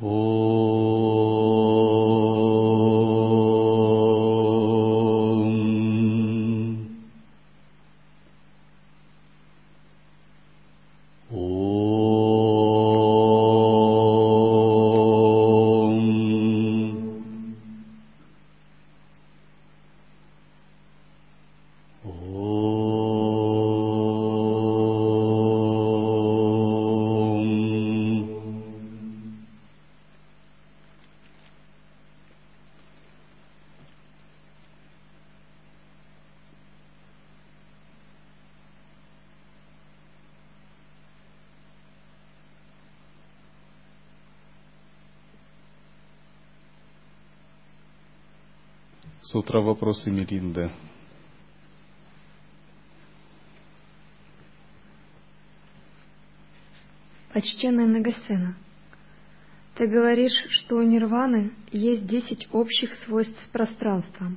ओ С утра вопросы Мелинды. Почтенная Нагасена, ты говоришь, что у нирваны есть десять общих свойств с пространством.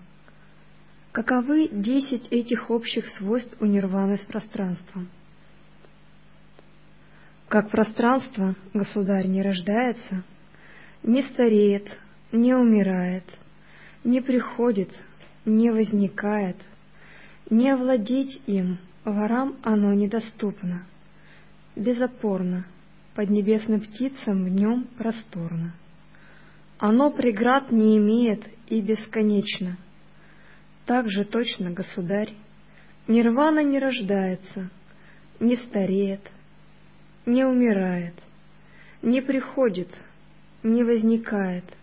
Каковы десять этих общих свойств у нирваны с пространством? Как пространство, государь, не рождается, не стареет, не умирает – не приходит, не возникает, не овладеть им, ворам оно недоступно, безопорно, под небесным птицам нем просторно. Оно преград не имеет и бесконечно. Так же точно, государь, нирвана не рождается, не стареет, не умирает, не приходит, не возникает —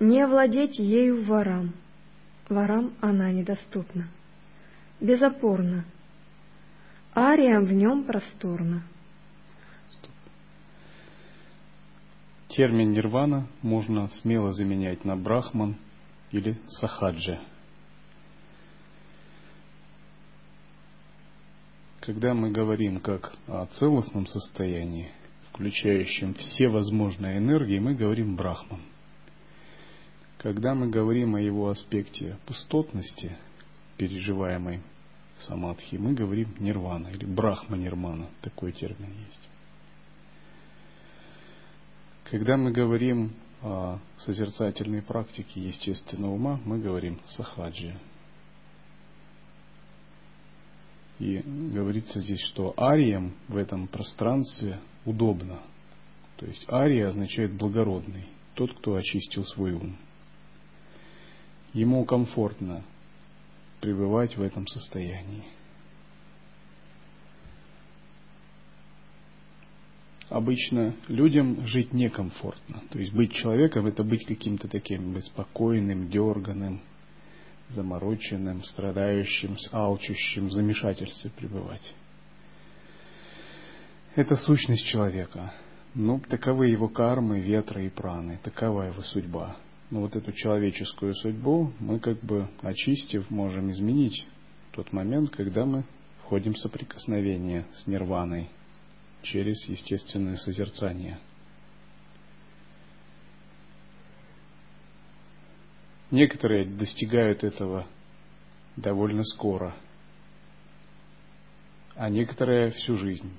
не овладеть ею ворам, ворам она недоступна. Безопорно, ариям в нем просторно. Термин нирвана можно смело заменять на брахман или сахаджа. Когда мы говорим как о целостном состоянии, включающем все возможные энергии, мы говорим брахман. Когда мы говорим о его аспекте пустотности, переживаемой в самадхи, мы говорим нирвана или брахма-нирмана, такой термин есть. Когда мы говорим о созерцательной практике естественного ума, мы говорим сахаджи. И говорится здесь, что ариям в этом пространстве удобно. То есть ария означает благородный, тот, кто очистил свой ум ему комфортно пребывать в этом состоянии. Обычно людям жить некомфортно. То есть быть человеком это быть каким-то таким беспокойным, дерганым, замороченным, страдающим, алчущим, в замешательстве пребывать. Это сущность человека. Ну, таковы его кармы, ветры и праны, такова его судьба – но вот эту человеческую судьбу мы как бы очистив можем изменить тот момент, когда мы входим в соприкосновение с нирваной через естественное созерцание. Некоторые достигают этого довольно скоро, а некоторые всю жизнь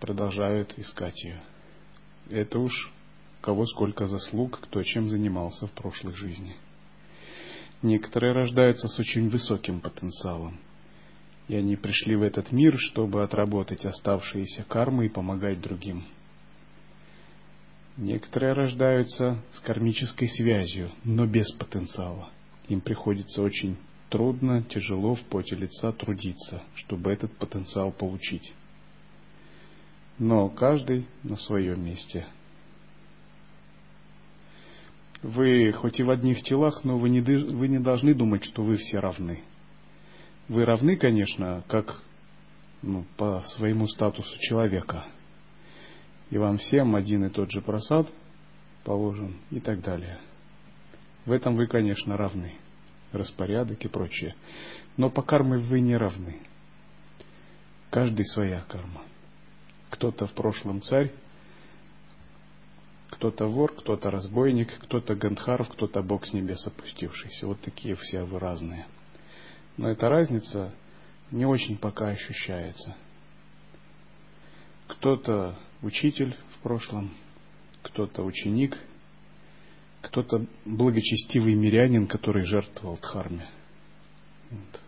продолжают искать ее. Это уж кого сколько заслуг, кто чем занимался в прошлой жизни. Некоторые рождаются с очень высоким потенциалом, и они пришли в этот мир, чтобы отработать оставшиеся кармы и помогать другим. Некоторые рождаются с кармической связью, но без потенциала. Им приходится очень трудно, тяжело в поте лица трудиться, чтобы этот потенциал получить. Но каждый на своем месте – вы хоть и в одних телах, но вы не, вы не должны думать, что вы все равны. Вы равны, конечно, как ну, по своему статусу человека. И вам всем один и тот же просад положен и так далее. В этом вы, конечно, равны. Распорядок и прочее. Но по карме вы не равны. Каждый своя карма. Кто-то в прошлом царь, кто-то вор, кто-то разбойник, кто-то Гандхаров, кто-то Бог с небес опустившийся. Вот такие все вы разные. Но эта разница не очень пока ощущается. Кто-то учитель в прошлом, кто-то ученик, кто-то благочестивый мирянин, который жертвовал дхарме. Вот.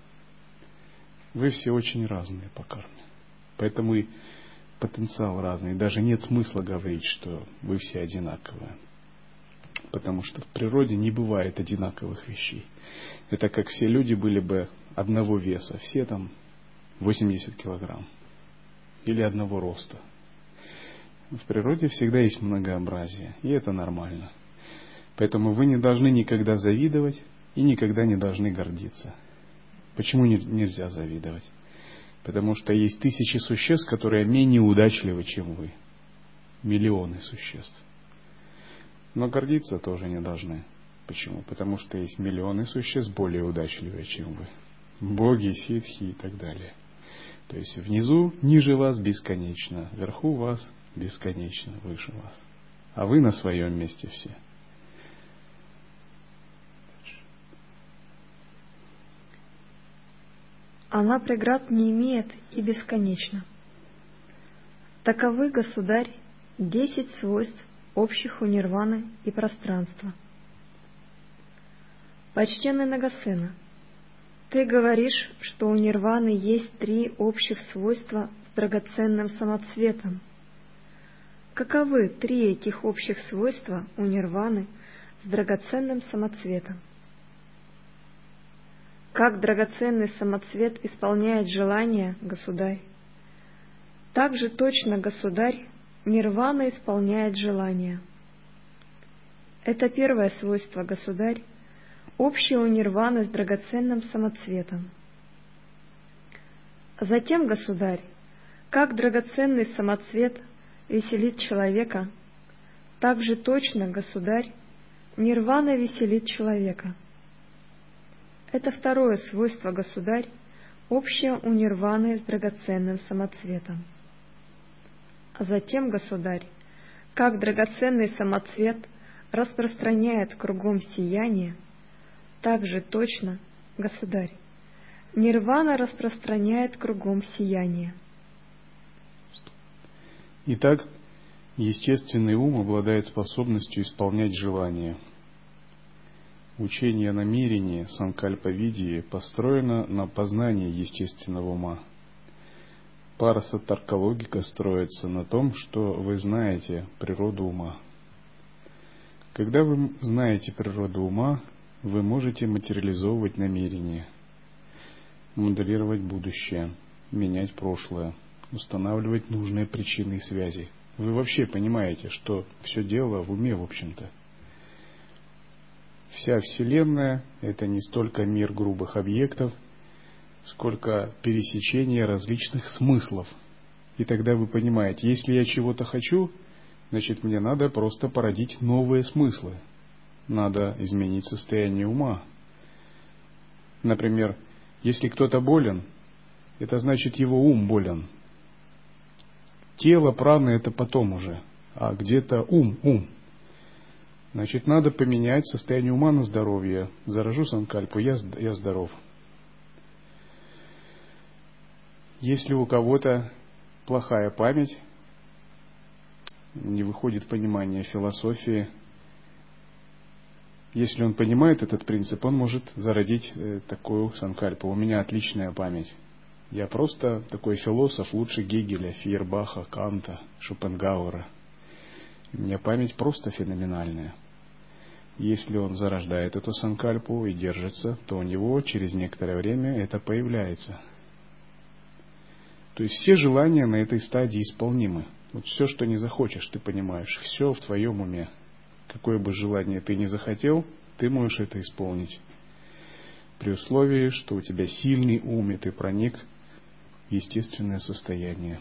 Вы все очень разные по карме. Поэтому и потенциал разный. Даже нет смысла говорить, что вы все одинаковые. Потому что в природе не бывает одинаковых вещей. Это как все люди были бы одного веса. Все там 80 килограмм. Или одного роста. В природе всегда есть многообразие. И это нормально. Поэтому вы не должны никогда завидовать и никогда не должны гордиться. Почему нельзя завидовать? Потому что есть тысячи существ, которые менее удачливы, чем вы. Миллионы существ. Но гордиться тоже не должны. Почему? Потому что есть миллионы существ более удачливые, чем вы. Боги, ситхи и так далее. То есть внизу, ниже вас бесконечно, вверху вас бесконечно, выше вас. А вы на своем месте все – Она преград не имеет и бесконечна. Таковы, государь, десять свойств общих у нирваны и пространства. Почтенный Нагасена, ты говоришь, что у нирваны есть три общих свойства с драгоценным самоцветом. Каковы три этих общих свойства у нирваны с драгоценным самоцветом? Как драгоценный самоцвет исполняет желание, государь, так же точно, государь, нирвана исполняет желание. Это первое свойство, государь, общее у нирваны с драгоценным самоцветом. Затем, государь, как драгоценный самоцвет веселит человека, так же точно, государь, нирвана веселит человека. Это второе свойство государь, общее у нирваны с драгоценным самоцветом. А затем, государь, как драгоценный самоцвет распространяет кругом сияние, так же точно, государь, нирвана распространяет кругом сияние. Итак, естественный ум обладает способностью исполнять желания – Учение намерения санкальпа-видии построено на познании естественного ума. Параса таркологика строится на том, что вы знаете природу ума. Когда вы знаете природу ума, вы можете материализовывать намерения, моделировать будущее, менять прошлое, устанавливать нужные причины и связи. Вы вообще понимаете, что все дело в уме, в общем-то – Вся Вселенная – это не столько мир грубых объектов, сколько пересечение различных смыслов. И тогда вы понимаете, если я чего-то хочу, значит мне надо просто породить новые смыслы. Надо изменить состояние ума. Например, если кто-то болен, это значит его ум болен. Тело, праны – это потом уже, а где-то ум, ум – Значит, надо поменять состояние ума на здоровье. Заражу санкальпу, я, я здоров. Если у кого-то плохая память, не выходит понимание философии, если он понимает этот принцип, он может зародить э, такую санкальпу. У меня отличная память. Я просто такой философ лучше Гегеля, Фейербаха, Канта, Шопенгауэра. У меня память просто феноменальная. Если он зарождает эту санкальпу и держится, то у него через некоторое время это появляется. То есть все желания на этой стадии исполнимы. Вот все, что не захочешь, ты понимаешь, все в твоем уме. Какое бы желание ты ни захотел, ты можешь это исполнить. При условии, что у тебя сильный ум, и ты проник в естественное состояние.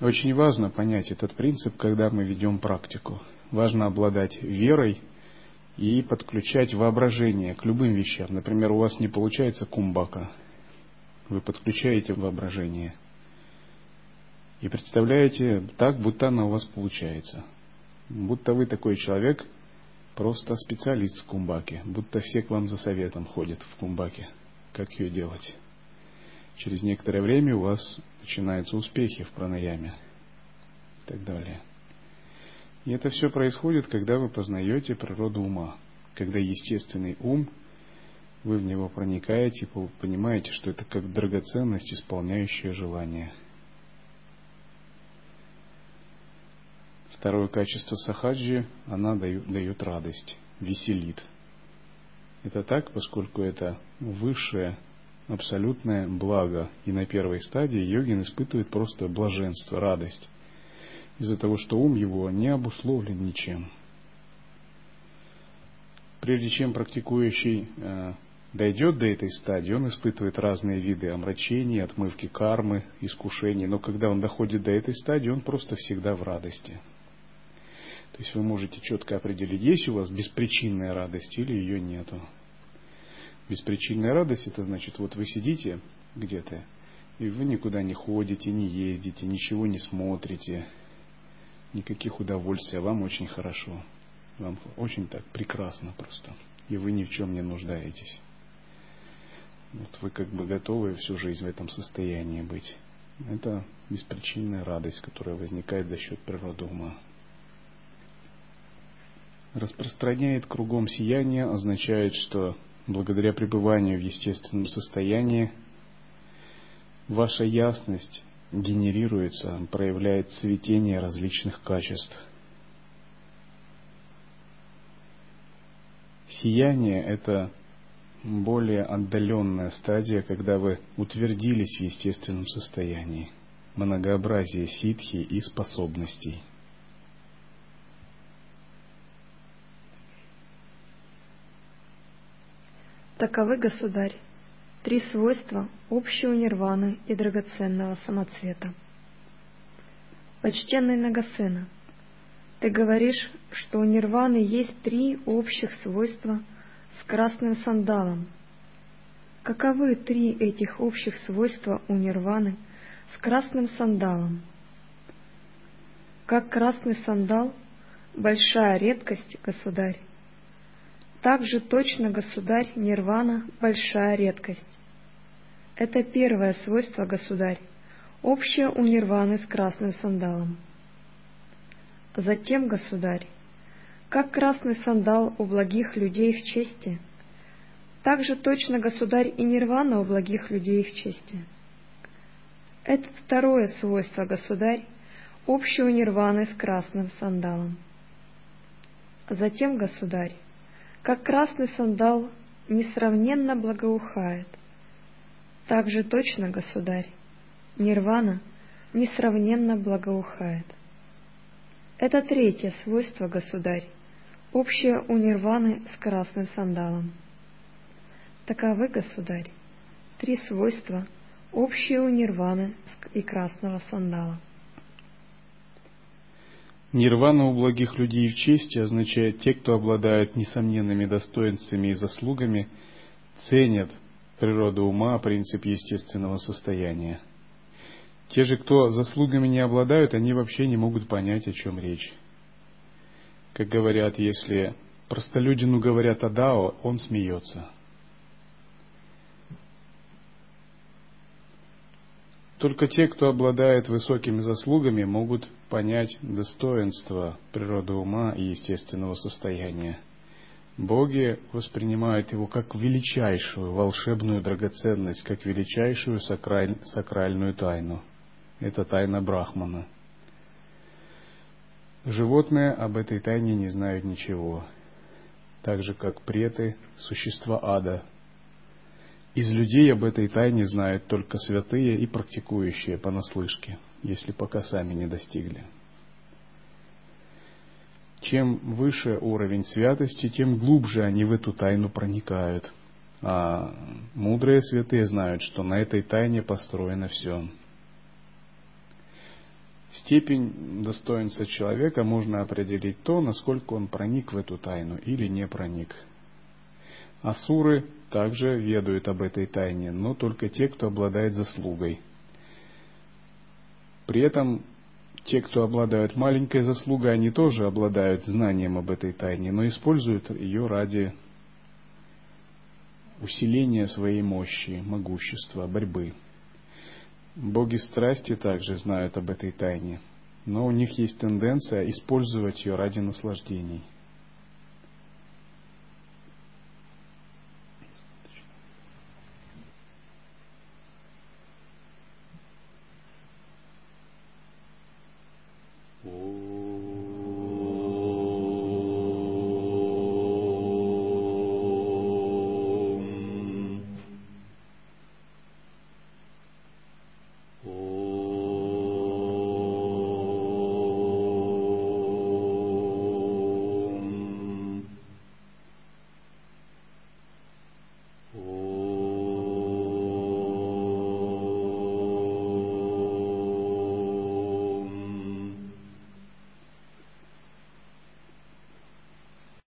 Очень важно понять этот принцип, когда мы ведем практику. Важно обладать верой и подключать воображение к любым вещам. Например, у вас не получается кумбака, вы подключаете воображение и представляете так, будто она у вас получается. Будто вы такой человек, просто специалист в кумбаке, будто все к вам за советом ходят в кумбаке, как ее делать. Через некоторое время у вас начинаются успехи в пранаяме и так далее. И это все происходит, когда вы познаете природу ума, когда естественный ум, вы в него проникаете и понимаете, что это как драгоценность, исполняющая желание. Второе качество сахаджи, она дает, дает радость, веселит. Это так, поскольку это высшее абсолютное благо. И на первой стадии йогин испытывает просто блаженство, радость. Из-за того, что ум его не обусловлен ничем. Прежде чем практикующий э, дойдет до этой стадии, он испытывает разные виды омрачений, отмывки кармы, искушений. Но когда он доходит до этой стадии, он просто всегда в радости. То есть вы можете четко определить, есть у вас беспричинная радость или ее нету. Беспричинная радость это значит, вот вы сидите где-то, и вы никуда не ходите, не ездите, ничего не смотрите, никаких удовольствий, а вам очень хорошо. Вам очень так прекрасно просто. И вы ни в чем не нуждаетесь. Вот вы как бы готовы всю жизнь в этом состоянии быть. Это беспричинная радость, которая возникает за счет природы ума. Распространяет кругом сияние означает, что благодаря пребыванию в естественном состоянии, ваша ясность генерируется, проявляет цветение различных качеств. Сияние – это более отдаленная стадия, когда вы утвердились в естественном состоянии, многообразие ситхи и способностей – Таковы, государь, три свойства общего нирваны и драгоценного самоцвета. Почтенный Нагасена, ты говоришь, что у нирваны есть три общих свойства с красным сандалом. Каковы три этих общих свойства у нирваны с красным сандалом? Как красный сандал – большая редкость, государь, также точно, государь, нирвана – большая редкость. Это первое свойство, государь, общее у нирваны с красным сандалом. Затем, государь, как красный сандал у благих людей в чести, так же точно, государь, и нирвана у благих людей в чести. Это второе свойство, государь, общее у нирваны с красным сандалом. Затем, государь, как красный сандал несравненно благоухает. Так же точно, государь, нирвана несравненно благоухает. Это третье свойство, государь, общее у нирваны с красным сандалом. Таковы, государь, три свойства, общие у нирваны и красного сандала. Нирвана у благих людей в чести означает те, кто обладает несомненными достоинствами и заслугами, ценят природу ума, принцип естественного состояния. Те же, кто заслугами не обладают, они вообще не могут понять, о чем речь. Как говорят, если простолюдину говорят о Дао, он смеется – Только те, кто обладает высокими заслугами, могут понять достоинство природы ума и естественного состояния. Боги воспринимают его как величайшую волшебную драгоценность, как величайшую сакраль, сакральную тайну. Это тайна Брахмана. Животные об этой тайне не знают ничего, так же как преты, существа ада, из людей об этой тайне знают только святые и практикующие понаслышке, если пока сами не достигли. Чем выше уровень святости, тем глубже они в эту тайну проникают. А мудрые святые знают, что на этой тайне построено все. Степень достоинства человека можно определить то, насколько он проник в эту тайну или не проник – Асуры также ведают об этой тайне, но только те, кто обладает заслугой. При этом те, кто обладают маленькой заслугой, они тоже обладают знанием об этой тайне, но используют ее ради усиления своей мощи, могущества, борьбы. Боги страсти также знают об этой тайне, но у них есть тенденция использовать ее ради наслаждений –